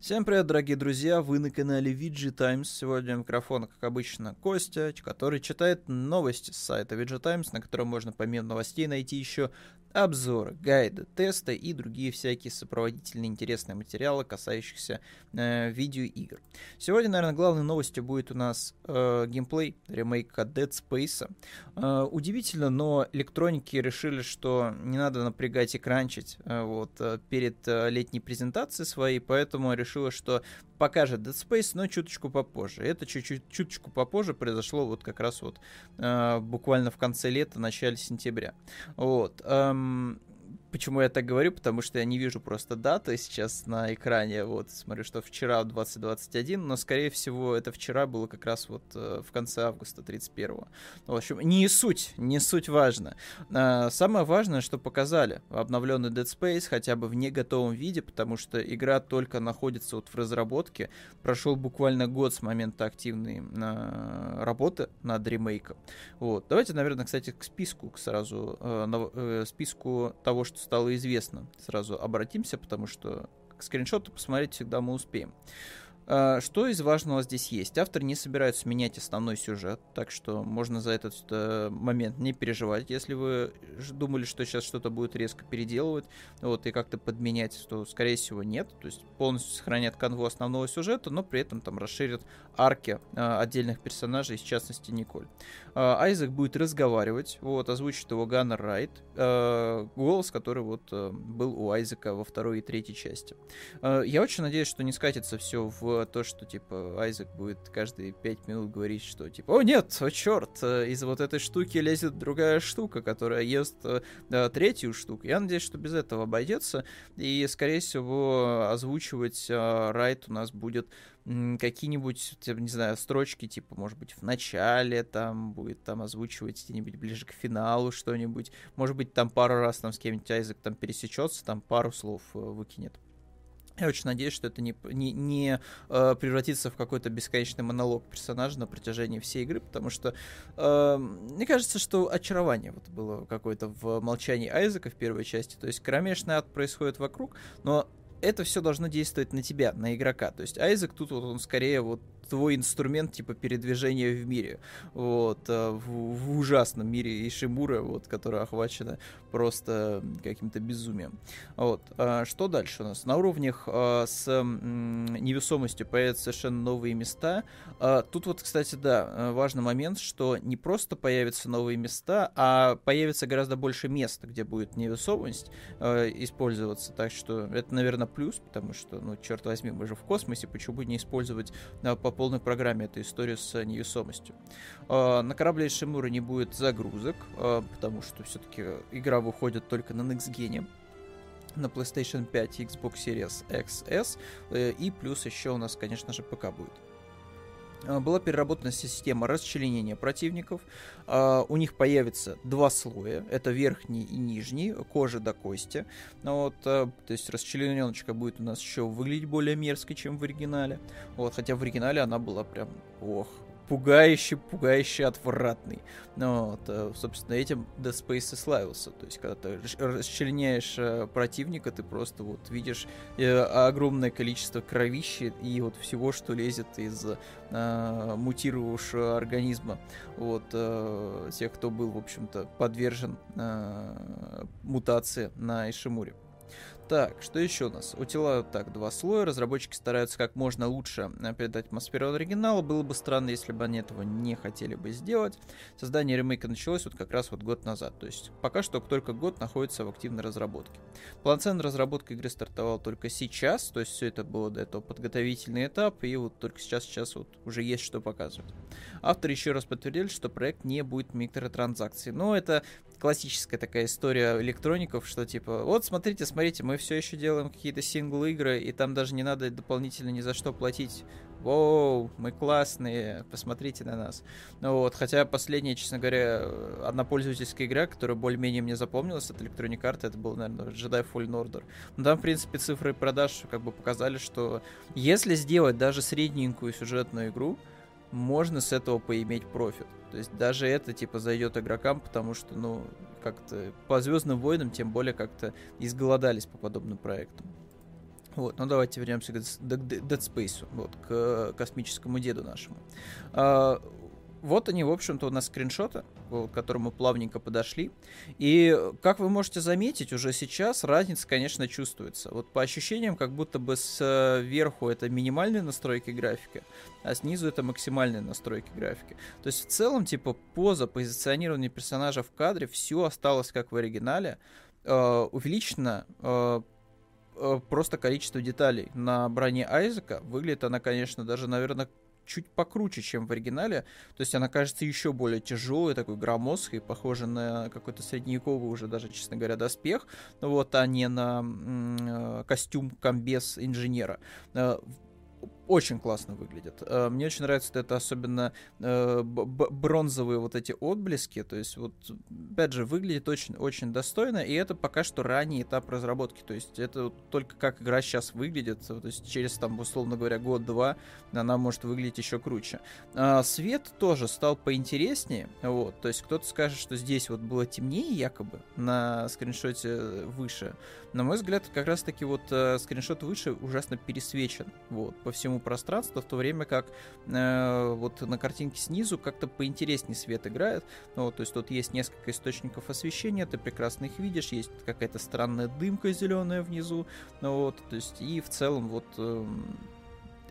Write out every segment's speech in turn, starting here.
Всем привет, дорогие друзья! Вы на канале VG Times. Сегодня микрофон, как обычно, Костя, который читает новости с сайта VG Times, на котором можно помимо новостей найти еще обзоры, гайды, тесты и другие всякие сопроводительные интересные материалы, касающихся э, видеоигр. Сегодня, наверное, главной новостью будет у нас э, геймплей ремейка Dead Space. Э, удивительно, но электроники решили, что не надо напрягать и кранчить э, вот, э, перед э, летней презентацией своей, поэтому решила, что покажет Dead Space, но чуточку попозже. Это чуть-чуть чуточку попозже произошло вот как раз вот э, буквально в конце лета, начале сентября. Вот. Эм, Почему я так говорю? Потому что я не вижу просто даты сейчас на экране. Вот, смотрю, что вчера 2021, но, скорее всего, это вчера было как раз вот э, в конце августа 31 В общем, не суть, не суть важно. А, самое важное, что показали обновленный Dead Space хотя бы в не готовом виде, потому что игра только находится вот в разработке. Прошел буквально год с момента активной а, работы над ремейком. Вот. Давайте, наверное, кстати, к списку к сразу, э, на, э, списку того, что стало известно. Сразу обратимся, потому что скриншоты посмотреть всегда мы успеем. А, что из важного здесь есть? Автор не собирается менять основной сюжет, так что можно за этот э, момент не переживать. Если вы думали, что сейчас что-то будет резко переделывать вот, и как-то подменять, то, скорее всего, нет. То есть полностью сохранят канву основного сюжета, но при этом там расширят арки э, отдельных персонажей, в частности, Николь. Э, Айзек будет разговаривать, вот, озвучит его Ганнер Райт, голос, который вот э, был у Айзека во второй и третьей части. Я очень надеюсь, что не скатится все в то, что, типа, Айзек будет каждые пять минут говорить, что, типа, о нет, о черт, э, из вот этой штуки лезет другая штука, которая ест э, третью штуку. Я надеюсь, что без этого обойдется, и, скорее всего, озвучивать э, Райт у нас будет какие-нибудь, не знаю, строчки, типа, может быть, в начале там будет там озвучивать где-нибудь ближе к финалу что-нибудь. Может быть, там пару раз там с кем-нибудь Айзек там пересечется, там пару слов э, выкинет. Я очень надеюсь, что это не, не, не э, превратится в какой-то бесконечный монолог персонажа на протяжении всей игры, потому что э, мне кажется, что очарование вот было какое-то в молчании Айзека в первой части. То есть кромешный ад происходит вокруг, но это все должно действовать на тебя, на игрока. То есть Айзек тут вот он скорее вот твой инструмент типа передвижения в мире. Вот, э, в, в ужасном мире Ишимура, вот, которая охвачена просто каким-то безумием. Вот. А что дальше у нас? На уровнях а, с невесомостью появятся совершенно новые места. А, тут вот, кстати, да, э, важный момент, что не просто появятся новые места, а появится гораздо больше мест, где будет невесомость использоваться. Так что это, наверное, плюс, потому что, ну, черт возьми, мы же в космосе, почему бы не использовать а, по полной программе эту историю с невесомостью. А, на корабле Шимура не будет загрузок, а, потому что все-таки игра выходит только на Next Gen на PlayStation 5 Xbox Series XS, э, и плюс еще у нас, конечно же, ПК будет. А, была переработана система расчленения противников. У них появится два слоя. Это верхний и нижний, кожа до кости. Вот, то есть расчлененочка будет у нас еще выглядеть более мерзко, чем в оригинале. Вот, хотя в оригинале она была прям, ох, пугающе, пугающе отвратный. Ну, вот, э, собственно, этим Dead Space и славился. То есть, когда ты расчленяешь э, противника, ты просто вот видишь э, огромное количество кровищи и вот всего, что лезет из э, мутировавшего организма. Вот, э, тех, кто был, в общем-то, подвержен э, мутации на Ишимуре. Так, что еще у нас? У тела так, два слоя. Разработчики стараются как можно лучше э, передать атмосферу оригинала. Было бы странно, если бы они этого не хотели бы сделать. Создание ремейка началось вот как раз вот год назад. То есть пока что только год находится в активной разработке. Полноценная разработка игры стартовала только сейчас. То есть все это было до этого подготовительный этап. И вот только сейчас, сейчас вот уже есть что показывать. Авторы еще раз подтвердили, что проект не будет микротранзакций. Но это классическая такая история электроников, что типа, вот смотрите, смотрите, мы все еще делаем какие-то сингл-игры, и там даже не надо дополнительно ни за что платить. Воу, мы классные, посмотрите на нас. Ну вот, хотя последняя, честно говоря, одна пользовательская игра, которая более-менее мне запомнилась от Electronic Arts, это был, наверное, Jedi Fallen Order. Но там, в принципе, цифры продаж как бы показали, что если сделать даже средненькую сюжетную игру, можно с этого поиметь профит. То есть даже это типа зайдет игрокам, потому что, ну, как-то по Звездным войнам, тем более как-то изголодались по подобным проектам. Вот, ну давайте вернемся к Dead Space, вот, к космическому деду нашему. А, вот они, в общем-то, у нас скриншоты, к которым мы плавненько подошли. И, как вы можете заметить, уже сейчас разница, конечно, чувствуется. Вот по ощущениям, как будто бы сверху это минимальные настройки графики, а снизу это максимальные настройки графики. То есть, в целом, типа, поза, позиционирование персонажа в кадре, все осталось как в оригинале. Э, увеличено э, э, просто количество деталей на броне Айзека. Выглядит она, конечно, даже, наверное, чуть покруче, чем в оригинале. То есть она кажется еще более тяжелой, такой громоздкой, похожа на какой-то средневековый уже даже, честно говоря, доспех, вот, а не на э, костюм комбез инженера. Очень классно выглядит. Э, мне очень нравится это особенно э, бронзовые вот эти отблески. То есть вот, опять же, выглядит очень, очень достойно. И это пока что ранний этап разработки. То есть это только как игра сейчас выглядит. То есть через, там, условно говоря, год-два она может выглядеть еще круче. А, свет тоже стал поинтереснее. Вот. То есть кто-то скажет, что здесь вот было темнее якобы на скриншоте выше. На мой взгляд, как раз-таки вот э, скриншот выше ужасно пересвечен. Вот, по всему пространству, в то время как э, вот на картинке снизу как-то поинтереснее свет играет. Ну, вот, то есть тут есть несколько источников освещения, ты прекрасно их видишь, есть какая-то странная дымка зеленая внизу. Ну, вот, то есть и в целом вот э,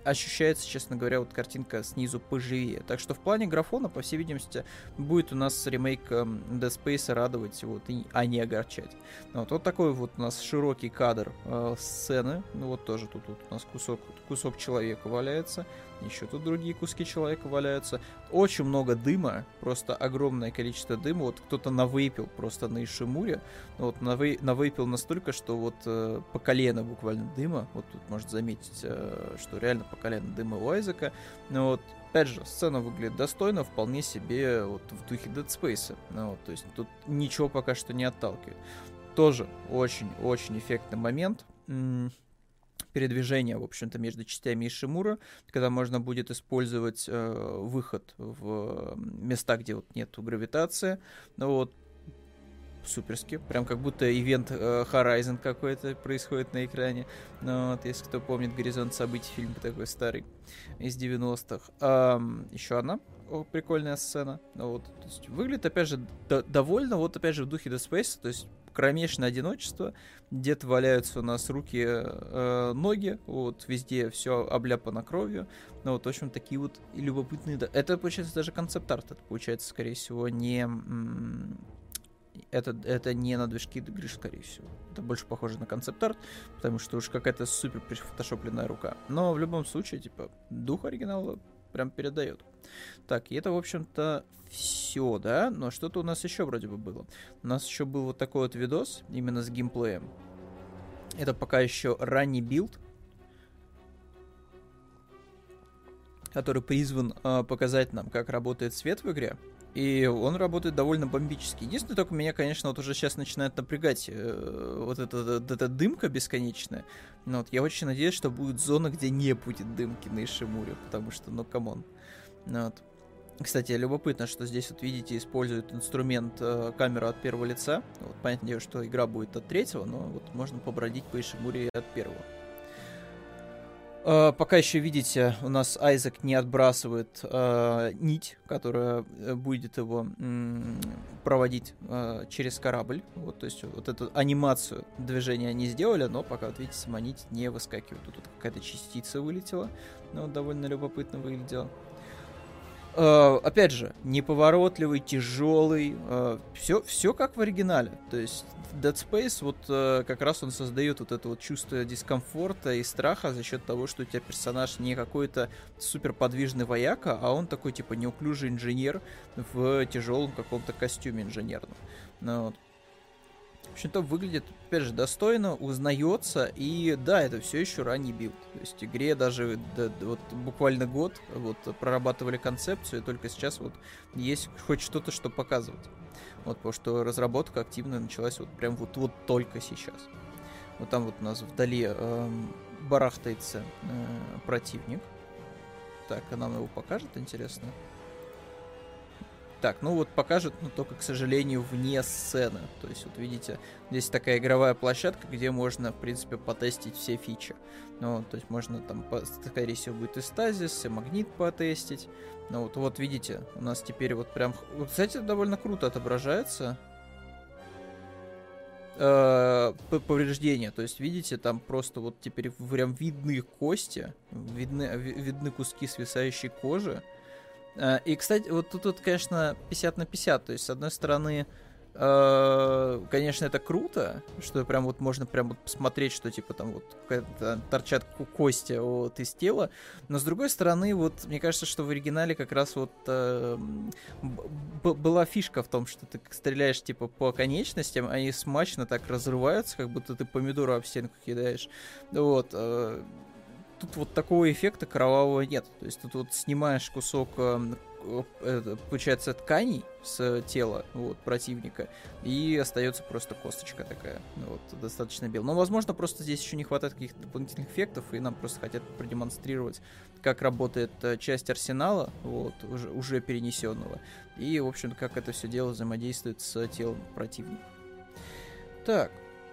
ощущается, честно говоря, вот картинка снизу поживее. Так что в плане графона, по всей видимости, будет у нас ремейк эм, Dead Space радовать, вот, и, а не огорчать. Вот, вот такой вот у нас широкий кадр э, сцены. Ну вот тоже тут, тут у нас кусок, кусок человека валяется. Еще тут другие куски человека валяются. Очень много дыма, просто огромное количество дыма. Вот кто-то навейпил просто на Ишимуре. Вот навей, навейпил настолько, что вот э, по колено буквально дыма. Вот тут можно заметить, э, что реально по колено дыма у Айзека. Ну вот, опять же, сцена выглядит достойно, вполне себе вот в духе Dead Space. Ну, вот, то есть тут ничего пока что не отталкивает. Тоже очень-очень эффектный момент передвижения, в общем-то, между частями Ишимура, когда можно будет использовать э, выход в места, где вот нету гравитации. Ну вот, суперски. Прям как будто ивент э, Horizon какой-то происходит на экране. Ну, вот, если кто помнит «Горизонт событий», фильм такой старый из 90-х. А, еще одна о, прикольная сцена. Ну, вот, то есть, выглядит, опять же, довольно, вот опять же, в духе Dead Space, то есть кромешное одиночество, где-то валяются у нас руки, э, ноги, вот везде все обляпано кровью, ну вот, в общем, такие вот любопытные... Это, получается, даже концепт-арт, это, получается, скорее всего, не... Это, это не на движке игры, скорее всего. Это больше похоже на концепт-арт, потому что уж какая-то супер фотошопленная рука. Но в любом случае, типа, дух оригинала прям передает. Так, и это, в общем-то, все, да? Но что-то у нас еще вроде бы было. У нас еще был вот такой вот видос, именно с геймплеем. Это пока еще ранний билд, который призван э, показать нам, как работает свет в игре. И он работает довольно бомбически. Единственное, только меня, конечно, вот уже сейчас начинает напрягать э, вот эта, вот эта дымка бесконечная. Но вот я очень надеюсь, что будет зона, где не будет дымки на Ишимуре, потому что, ну, come on. Ну, вот. Кстати, любопытно, что здесь вот видите, используют инструмент э, камеру от первого лица. Вот, понятно, что игра будет от третьего, но вот можно побродить по Ишимуре от первого. Э, пока еще видите, у нас Айзек не отбрасывает э, нить, которая э, будет его м- проводить э, через корабль. Вот, то есть вот эту анимацию движения они сделали, но пока, вот видите, сама нить не выскакивает. Тут какая-то частица вылетела, но довольно любопытно выглядело. Э, опять же, неповоротливый, тяжелый, все, все как в оригинале. То есть Dead Space, вот э, как раз он создает вот это вот чувство дискомфорта и страха за счет того, что у тебя персонаж не какой-то супер подвижный вояка, а он такой типа неуклюжий инженер в тяжелом каком-то костюме инженерном. Ну, вот общем-то, выглядит, опять же, достойно, узнается, и да, это все еще ранний билд. То есть игре даже да, вот буквально год вот прорабатывали концепцию, и только сейчас вот есть хоть что-то, что показывать. Вот, потому что разработка активно началась вот прям вот, вот только сейчас. Вот там вот у нас вдали э, барахтается э, противник. Так, а нам его покажет, интересно? Так, ну вот покажет, но только, к сожалению, вне сцены. То есть, вот видите, здесь такая игровая площадка, где можно, в принципе, потестить все фичи. Ну, то есть можно там, скорее всего, будет и стазис, и магнит потестить. Ну вот, вот видите, у нас теперь вот прям... Вот, кстати, довольно круто отображается э, повреждения. То есть, видите, там просто вот теперь прям видны кости, видны, видны куски свисающей кожи. Э, и, кстати, вот тут, тут, конечно, 50 на 50. То есть, с одной стороны, э, конечно, это круто, что прям вот можно прям вот посмотреть, что типа там вот торчат кости вот из тела. Но с другой стороны, вот мне кажется, что в оригинале как раз вот э, была фишка в том, что ты стреляешь типа по конечностям, они смачно так разрываются, как будто ты помидору об стенку кидаешь. Вот тут вот такого эффекта кровавого нет. То есть тут вот снимаешь кусок, эм, э, получается, тканей с тела вот, противника, и остается просто косточка такая, вот, достаточно белая. Но, возможно, просто здесь еще не хватает каких-то дополнительных эффектов, и нам просто хотят продемонстрировать, как работает э, часть арсенала, вот, уже, уже перенесенного, и, в общем как это все дело взаимодействует с телом противника. Так,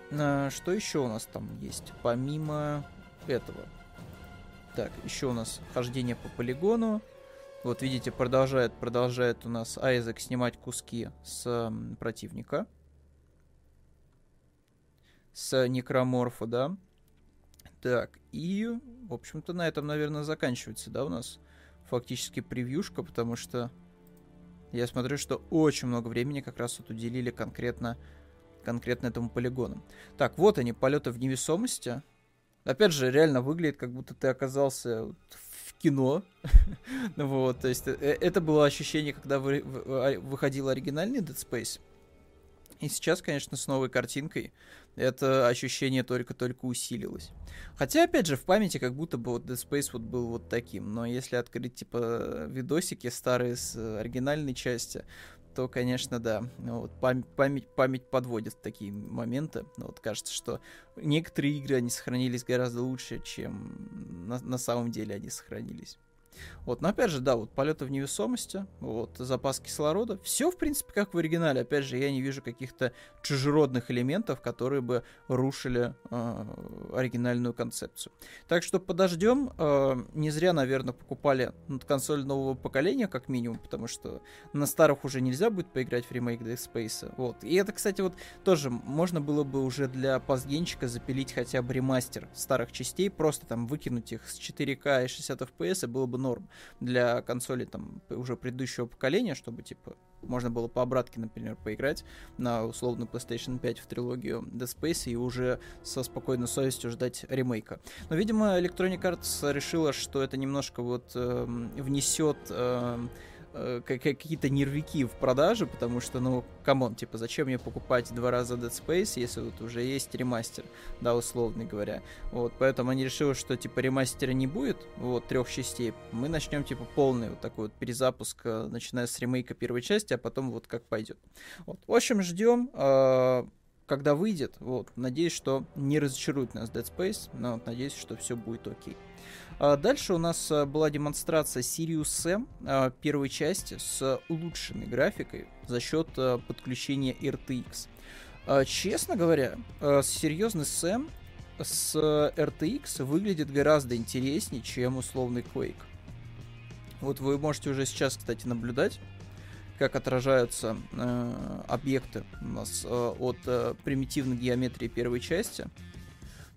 что еще у нас там есть, помимо этого? Так, еще у нас хождение по полигону. Вот видите, продолжает, продолжает у нас Айзек снимать куски с противника. С некроморфа, да. Так, и, в общем-то, на этом, наверное, заканчивается, да, у нас фактически превьюшка, потому что я смотрю, что очень много времени как раз вот уделили конкретно, конкретно этому полигону. Так, вот они, полеты в невесомости. Опять же, реально выглядит, как будто ты оказался в кино. вот, то есть э, это было ощущение, когда вы, а, выходил оригинальный Dead Space. И сейчас, конечно, с новой картинкой это ощущение только-только усилилось. Хотя, опять же, в памяти как будто бы вот Dead Space вот был вот таким. Но если открыть, типа, видосики старые с оригинальной части, то, конечно, да, ну вот, память, память, память подводит в такие моменты. Ну вот кажется, что некоторые игры, они сохранились гораздо лучше, чем на, на самом деле они сохранились. Вот, но опять же, да, вот полеты в невесомости, вот, запас кислорода, все, в принципе, как в оригинале. Опять же, я не вижу каких-то чужеродных элементов, которые бы рушили э, оригинальную концепцию. Так что подождем. Э, не зря, наверное, покупали консоль нового поколения, как минимум, потому что на старых уже нельзя будет поиграть в ремейк Dead Space. Вот. И это, кстати, вот тоже можно было бы уже для пазгенчика запилить хотя бы ремастер старых частей, просто там выкинуть их с 4К и 60 FPS, и было бы норм для консоли там уже предыдущего поколения, чтобы типа можно было по обратке, например, поиграть на условную PlayStation 5 в трилогию Dead Space и уже со спокойной совестью ждать ремейка. Но, видимо, Electronic Arts решила, что это немножко вот э, внесет э, Э, какие-то нервики в продаже, потому что, ну, come on, типа, зачем мне покупать два раза Dead Space, если вот уже есть ремастер, да, условно говоря. Вот, поэтому они решили, что, типа, ремастера не будет, вот, трех частей. Мы начнем, типа, полный вот такой вот перезапуск, э, начиная с ремейка первой части, а потом вот как пойдет. Вот. В общем, ждем. Э, когда выйдет, вот, надеюсь, что не разочарует нас Dead Space, но вот, надеюсь, что все будет окей. А дальше у нас а, была демонстрация Sirius Sam а, первой части с улучшенной графикой за счет подключения RTX. Честно говоря, серьезный Сэм с RTX выглядит гораздо интереснее, чем условный Quake. Вот вы можете уже сейчас, кстати, наблюдать, как отражаются э, объекты у нас э, от э, примитивной геометрии первой части.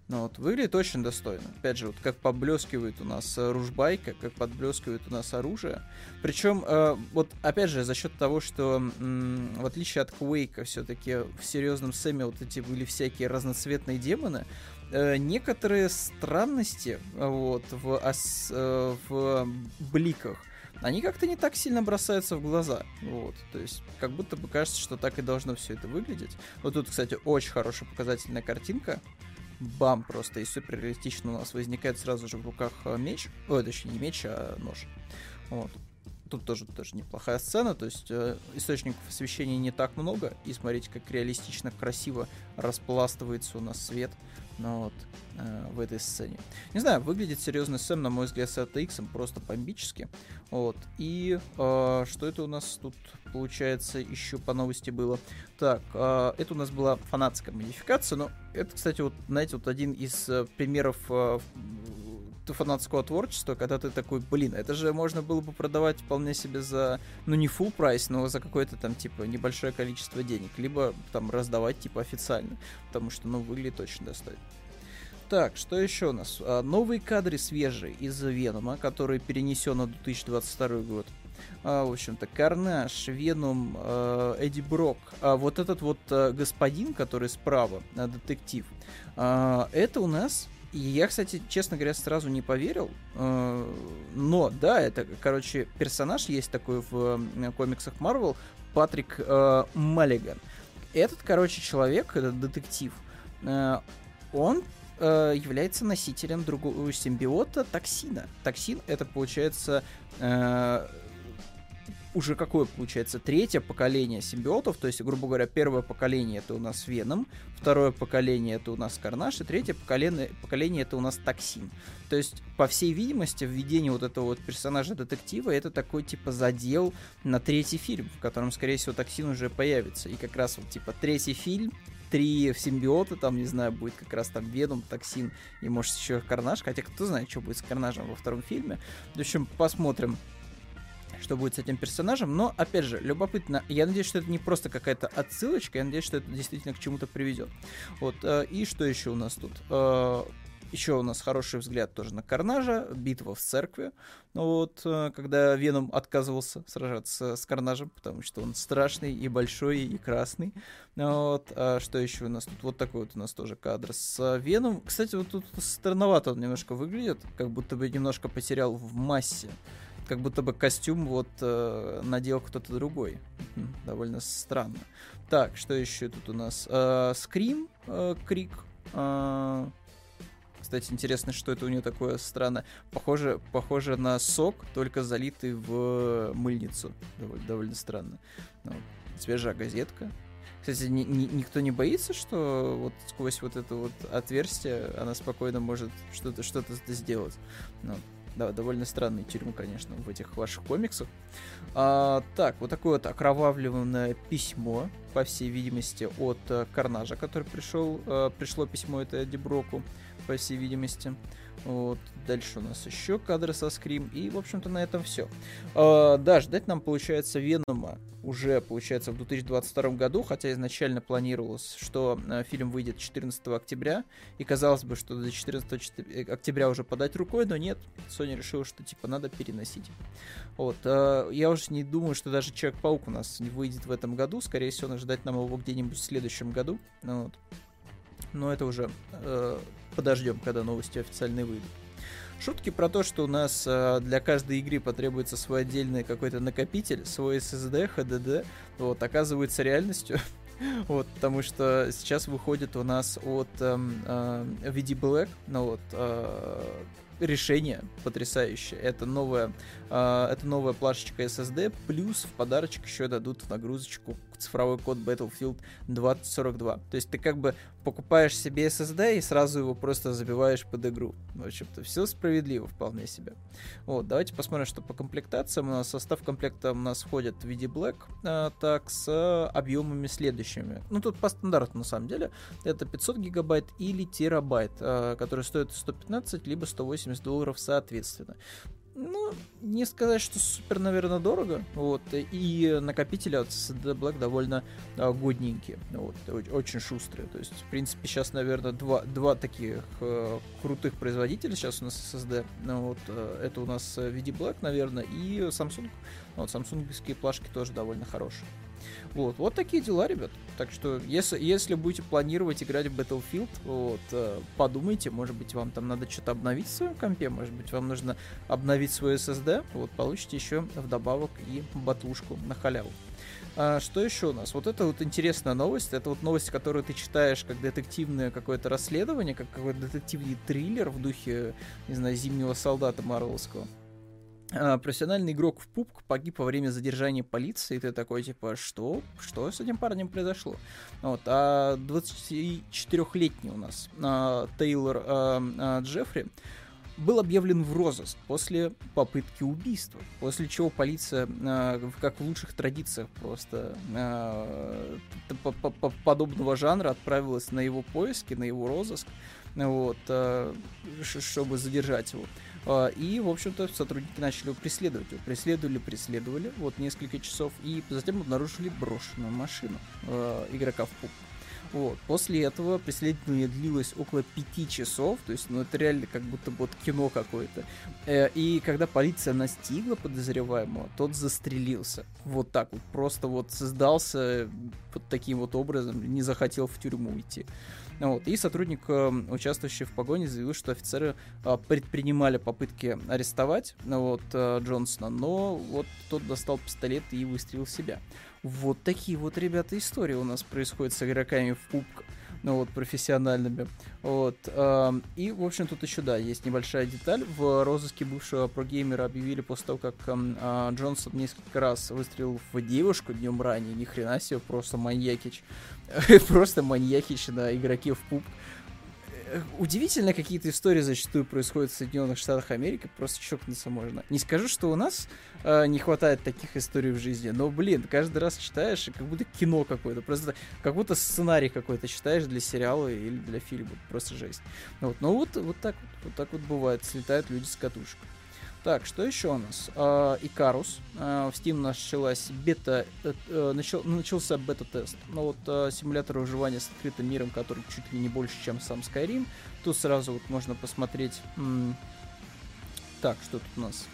Ну, вот, выглядит очень достойно. Опять же, вот как поблескивает у нас э, ружбайка, как подблескивает у нас оружие. Причем, э, вот опять же, за счет того, что м- в отличие от Квейка, все-таки в серьезном Сэме вот эти были всякие разноцветные демоны, э, некоторые странности вот, в, ос, э, в бликах они как-то не так сильно бросаются в глаза. Вот. То есть, как будто бы кажется, что так и должно все это выглядеть. Вот тут, кстати, очень хорошая показательная картинка бам, просто и супер реалистично у нас возникает сразу же в руках э, меч. Ой, точнее, не меч, а нож. Вот. тут тоже, тоже неплохая сцена, то есть э, источников освещения не так много, и смотрите, как реалистично, красиво распластывается у нас свет ну, вот, э, в этой сцене. Не знаю, выглядит серьезный Сэм, на мой взгляд, с RTX просто бомбически. Вот. И э, что это у нас тут получается еще по новости было? Так, э, это у нас была фанатская модификация, но это, кстати, вот, знаете, вот один из э, примеров э, фанатского творчества, когда ты такой, блин, это же можно было бы продавать вполне себе за, ну не full прайс, но за какое-то там типа небольшое количество денег, либо там раздавать типа официально, потому что, ну, выглядит очень достойно. Так, что еще у нас? А, новые кадры свежие из Венома, который перенесен на 2022 год. А, в общем-то, Карнаж, Веном, э, Эдди Брок. А вот этот вот э, господин, который справа, э, детектив, э, это у нас и я, кстати, честно говоря, сразу не поверил. Э, но, да, это, короче, персонаж есть такой в комиксах Marvel, Патрик э, Маллиган. Этот, короче, человек, этот детектив, э, он является носителем другого симбиота токсина. Токсин это получается уже какое получается третье поколение симбиотов, то есть, грубо говоря, первое поколение это у нас Веном, второе поколение это у нас Карнаж, и третье поколение, поколение это у нас Токсин. То есть, по всей видимости, введение вот этого вот персонажа детектива это такой типа задел на третий фильм, в котором, скорее всего, Токсин уже появится. И как раз вот типа третий фильм, три симбиота, там, не знаю, будет как раз там Веном, Токсин и, может, еще Карнаж, хотя кто знает, что будет с Карнажем во втором фильме. В общем, посмотрим что будет с этим персонажем. Но, опять же, любопытно. Я надеюсь, что это не просто какая-то отсылочка, я надеюсь, что это действительно к чему-то приведет. Вот, э, и что еще у нас тут? Э, еще у нас хороший взгляд тоже на Карнажа, битва в церкви. Ну вот, э, когда Веном отказывался сражаться с Карнажем, потому что он страшный и большой, и красный. Ну вот, а что еще у нас тут? Вот такой вот у нас тоже кадр с Веном. Кстати, вот тут странновато он немножко выглядит, как будто бы немножко потерял в массе как будто бы костюм вот э, надел кто-то другой. Довольно странно. Так, что еще тут у нас? Э, скрим, э, крик. Э, кстати, интересно, что это у нее такое странно. Похоже, похоже на сок, только залитый в мыльницу. Довольно, довольно странно. Ну, свежая газетка. Кстати, ни, ни, никто не боится, что вот сквозь вот это вот отверстие она спокойно может что-то что-то сделать. Ну, да, довольно странная тюрьма, конечно, в этих ваших комиксах. А, так, вот такое вот окровавленное письмо, по всей видимости, от uh, Карнажа, который пришел. Uh, пришло письмо это Эдди Броку, по всей видимости. Вот. Дальше у нас еще кадры со скрим. И, в общем-то, на этом все. А, да, ждать нам, получается, Венома уже, получается, в 2022 году, хотя изначально планировалось, что э, фильм выйдет 14 октября, и казалось бы, что до 14 э, октября уже подать рукой, но нет, Sony решила, что, типа, надо переносить. Вот, э, я уже не думаю, что даже Человек-паук у нас не выйдет в этом году, скорее всего, ждать нам его где-нибудь в следующем году, ну вот. Но это уже э, подождем, когда новости официальные выйдут. Шутки про то, что у нас э, для каждой игры потребуется свой отдельный какой-то накопитель, свой SSD, HDD, вот, оказывается реальностью. вот, потому что сейчас выходит у нас от эм, э, э, VD Black, ну вот, э, решение потрясающее. Это новая, э, это новая плашечка SSD, плюс в подарочек еще дадут в нагрузочку цифровой код Battlefield 2042. То есть ты как бы покупаешь себе SSD и сразу его просто забиваешь под игру. В общем-то, все справедливо вполне себе. Вот, давайте посмотрим, что по комплектациям. У нас состав комплекта у нас входит в виде Black, а, так, с объемами следующими. Ну, тут по стандарту, на самом деле. Это 500 гигабайт или терабайт, а, которые стоят 115 либо 180 долларов соответственно. Ну, не сказать, что супер, наверное, дорого. Вот. И накопители от SSD Black довольно а, годненькие. Вот. Очень шустрые. То есть, в принципе, сейчас, наверное, два, два таких э, крутых производителя сейчас у нас SSD. Ну, вот. Э, это у нас VD Black, наверное, и Samsung. Вот, самсунговские плашки тоже довольно хорошие. Вот, вот такие дела, ребят. Так что, если, если будете планировать играть в Battlefield, вот, э, подумайте, может быть, вам там надо что-то обновить в своем компе, может быть, вам нужно обновить свой SSD, вот, получите еще вдобавок и батушку на халяву. А, что еще у нас? Вот это вот интересная новость. Это вот новость, которую ты читаешь как детективное какое-то расследование, как какой-то детективный триллер в духе, не знаю, зимнего солдата Марвелского. А, профессиональный игрок в пубг погиб во время задержания полиции, и ты такой, типа, что? Что с этим парнем произошло? Вот, а 24-летний у нас а, Тейлор а, а, Джеффри был объявлен в розыск после попытки убийства, после чего полиция, э, как в лучших традициях просто э, подобного жанра, отправилась на его поиски, на его розыск, вот, э, чтобы задержать его. И, в общем-то, сотрудники начали его преследовать. Его преследовали, преследовали, вот, несколько часов, и затем обнаружили брошенную машину игрока в пуп. Вот. После этого преследование длилось около пяти часов, то есть, ну, это реально как будто вот кино какое-то. Э, и когда полиция настигла подозреваемого, тот застрелился. Вот так вот, просто вот создался вот таким вот образом, не захотел в тюрьму идти. Вот. И сотрудник, эм, участвующий в погоне, заявил, что офицеры а, предпринимали попытки арестовать вот, э, Джонсона, но вот тот достал пистолет и выстрелил в себя. Вот такие вот, ребята, истории у нас происходят с игроками в пубках ну вот, профессиональными. Вот. И, в общем, тут еще, да, есть небольшая деталь. В розыске бывшего прогеймера объявили после того, как э, Джонсон несколько раз выстрелил в девушку днем ранее. Ни хрена себе, просто маньякич. просто маньякич на игроке в пуб удивительно какие-то истории зачастую происходят в Соединенных Штатах Америки, просто чокнуться можно. Не скажу, что у нас э, не хватает таких историй в жизни, но, блин, каждый раз читаешь, и как будто кино какое-то, просто как будто сценарий какой-то читаешь для сериала или для фильма, просто жесть. Вот, но вот, вот так вот, вот так вот бывает, слетают люди с катушек. Так, что еще у нас? А, Икарус. Uh, в Steam началась бета, uh, начал, начался бета-тест. Ну вот uh, симулятор выживания с открытым миром, который чуть ли не больше, чем сам Skyrim. Тут сразу вот можно посмотреть... Так, что тут у нас?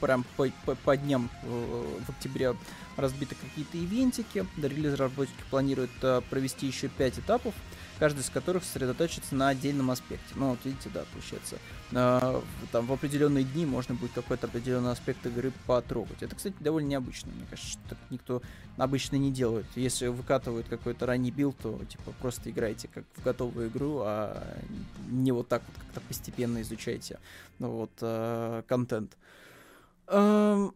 Прям по, по, дням в октябре разбиты какие-то ивентики. Релиз разработчики планируют провести еще 5 этапов каждый из которых сосредоточится на отдельном аспекте. Ну, вот видите, да, получается, э, там в определенные дни можно будет какой-то определенный аспект игры потрогать. Это, кстати, довольно необычно. Мне кажется, что так никто обычно не делает. Если выкатывают какой-то ранний билд, то, типа, просто играйте как в готовую игру, а не вот так вот как-то постепенно изучайте, ну, вот, э, контент. Эм,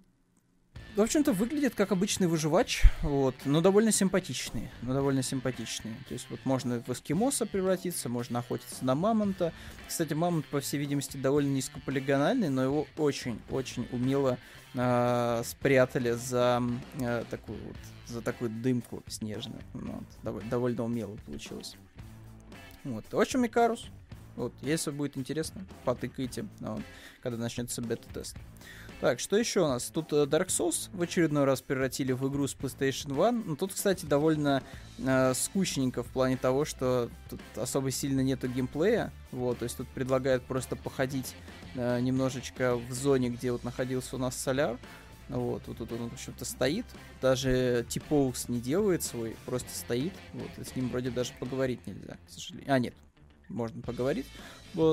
в общем-то, выглядит как обычный выживач, вот, но довольно симпатичный, но довольно симпатичный. То есть вот можно в эскимоса превратиться, можно охотиться на мамонта. Кстати, мамонт, по всей видимости, довольно низкополигональный, но его очень-очень умело э, спрятали за э, такую вот, за такую дымку снежную. Ну, вот, довольно, довольно умело получилось. Вот. В общем, Икарус. Вот, если будет интересно, потыкайте, вот, когда начнется бета-тест. Так, что еще у нас? Тут э, Dark Souls в очередной раз превратили в игру с PlayStation 1. Ну, тут, кстати, довольно э, скучненько в плане того, что тут особо сильно нету геймплея. Вот, то есть тут предлагают просто походить э, немножечко в зоне, где вот находился у нас Соляр. Вот, вот тут он, в общем-то, стоит. Даже типоус не делает свой, просто стоит. Вот, и с ним вроде даже поговорить нельзя, к сожалению. А, нет, можно поговорить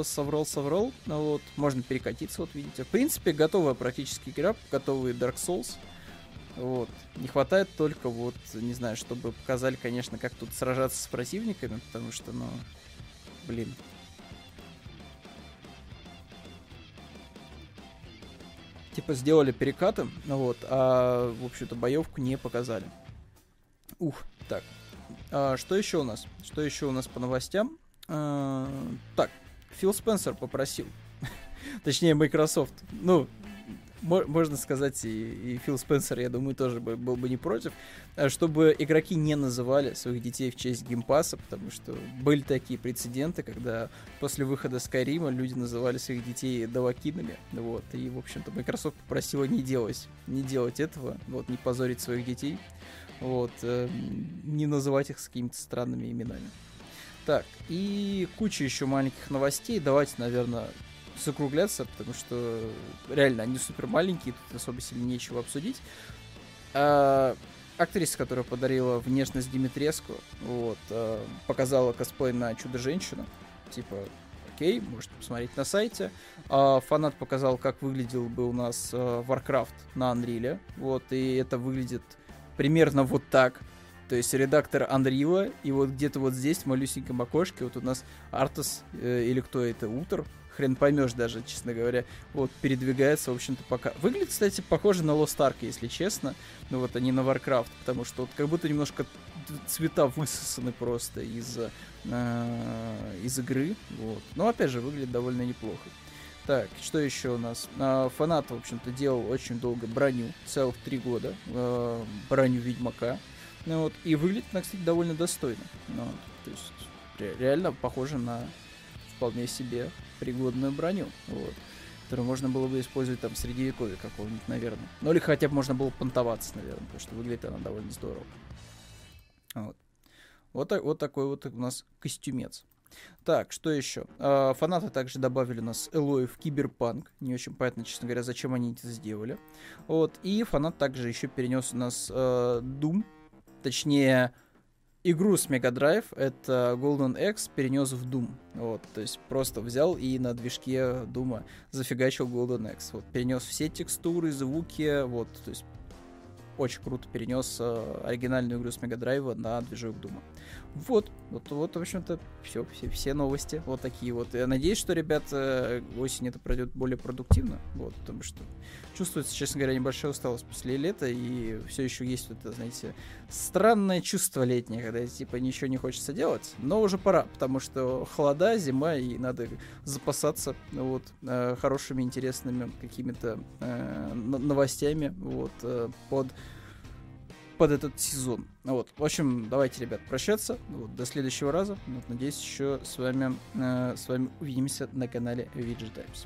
соврал, соврал. Ну вот, можно перекатиться, вот видите. В принципе, готовая практически игра, готовый Dark Souls. Вот. Не хватает только вот, не знаю, чтобы показали, конечно, как тут сражаться с противниками, потому что, ну, блин. Типа сделали перекаты, ну вот, а, в общем-то, боевку не показали. Ух, так. А, что еще у нас? Что еще у нас по новостям? А, так, Фил Спенсер попросил. Точнее, Microsoft. Ну, можно сказать, и, и Фил Спенсер, я думаю, тоже бы, был бы не против, э, чтобы игроки не называли своих детей в честь Game Pass а, потому что были такие прецеденты, когда после выхода Скайрима люди называли своих детей давакинами, вот, и, в общем-то, Microsoft попросила не делать, не делать этого, вот, не позорить своих детей, вот, э, не называть их с какими-то странными именами. Так, и куча еще маленьких новостей. Давайте, наверное, закругляться, потому что реально они супер маленькие, тут особо сильно нечего обсудить. А, актриса, которая подарила внешность Димитреску, вот, а, показала косплей на Чудо-женщину. Типа, окей, можете посмотреть на сайте. А, фанат показал, как выглядел бы у нас а, Warcraft на Unreal. Вот, и это выглядит примерно вот так. То есть редактор Unreal, и вот где-то вот здесь, в малюсеньком окошке, вот у нас Артас, э, или кто это, Утр, хрен поймешь даже, честно говоря. Вот, передвигается, в общем-то, пока. Выглядит, кстати, похоже на Lost Ark, если честно. Ну вот, они на Warcraft, потому что вот как будто немножко цвета высосаны просто из, э, из игры. Вот. Но опять же, выглядит довольно неплохо. Так, что еще у нас? А, фанат, в общем-то, делал очень долго броню, целых три года, э, броню Ведьмака. Ну, вот, и выглядит она, кстати, довольно достойно. Ну, то есть, ре- реально похоже на вполне себе пригодную броню, вот, которую можно было бы использовать там в средневековье какого-нибудь, наверное. Ну, или хотя бы можно было понтоваться, наверное, потому что выглядит она довольно здорово. Вот. Вот, вот такой вот у нас костюмец. Так, что еще? А, фанаты также добавили у нас Элой в Киберпанк. Не очень понятно, честно говоря, зачем они это сделали. Вот. И фанат также еще перенес у нас э, Doom. Точнее, игру с Mega Drive. Это Golden X перенес в Doom. Вот. То есть просто взял и на движке Дума зафигачил Golden X. Вот. Перенес все текстуры, звуки. Вот. То есть очень круто перенес э, оригинальную игру с Мега Драйва на движок Дума. Вот, вот, вот, в общем-то, все, все, все новости вот такие вот. Я надеюсь, что, ребята, осень это пройдет более продуктивно, вот, потому что чувствуется, честно говоря, небольшая усталость после лета, и все еще есть вот это, знаете, странное чувство летнее, когда типа ничего не хочется делать, но уже пора, потому что холода, зима, и надо запасаться вот э, хорошими, интересными какими-то э, новостями вот э, под под этот сезон. Вот. В общем, давайте, ребят, прощаться. Вот, до следующего раза. Вот, надеюсь, еще с вами, э, с вами увидимся на канале VG Times.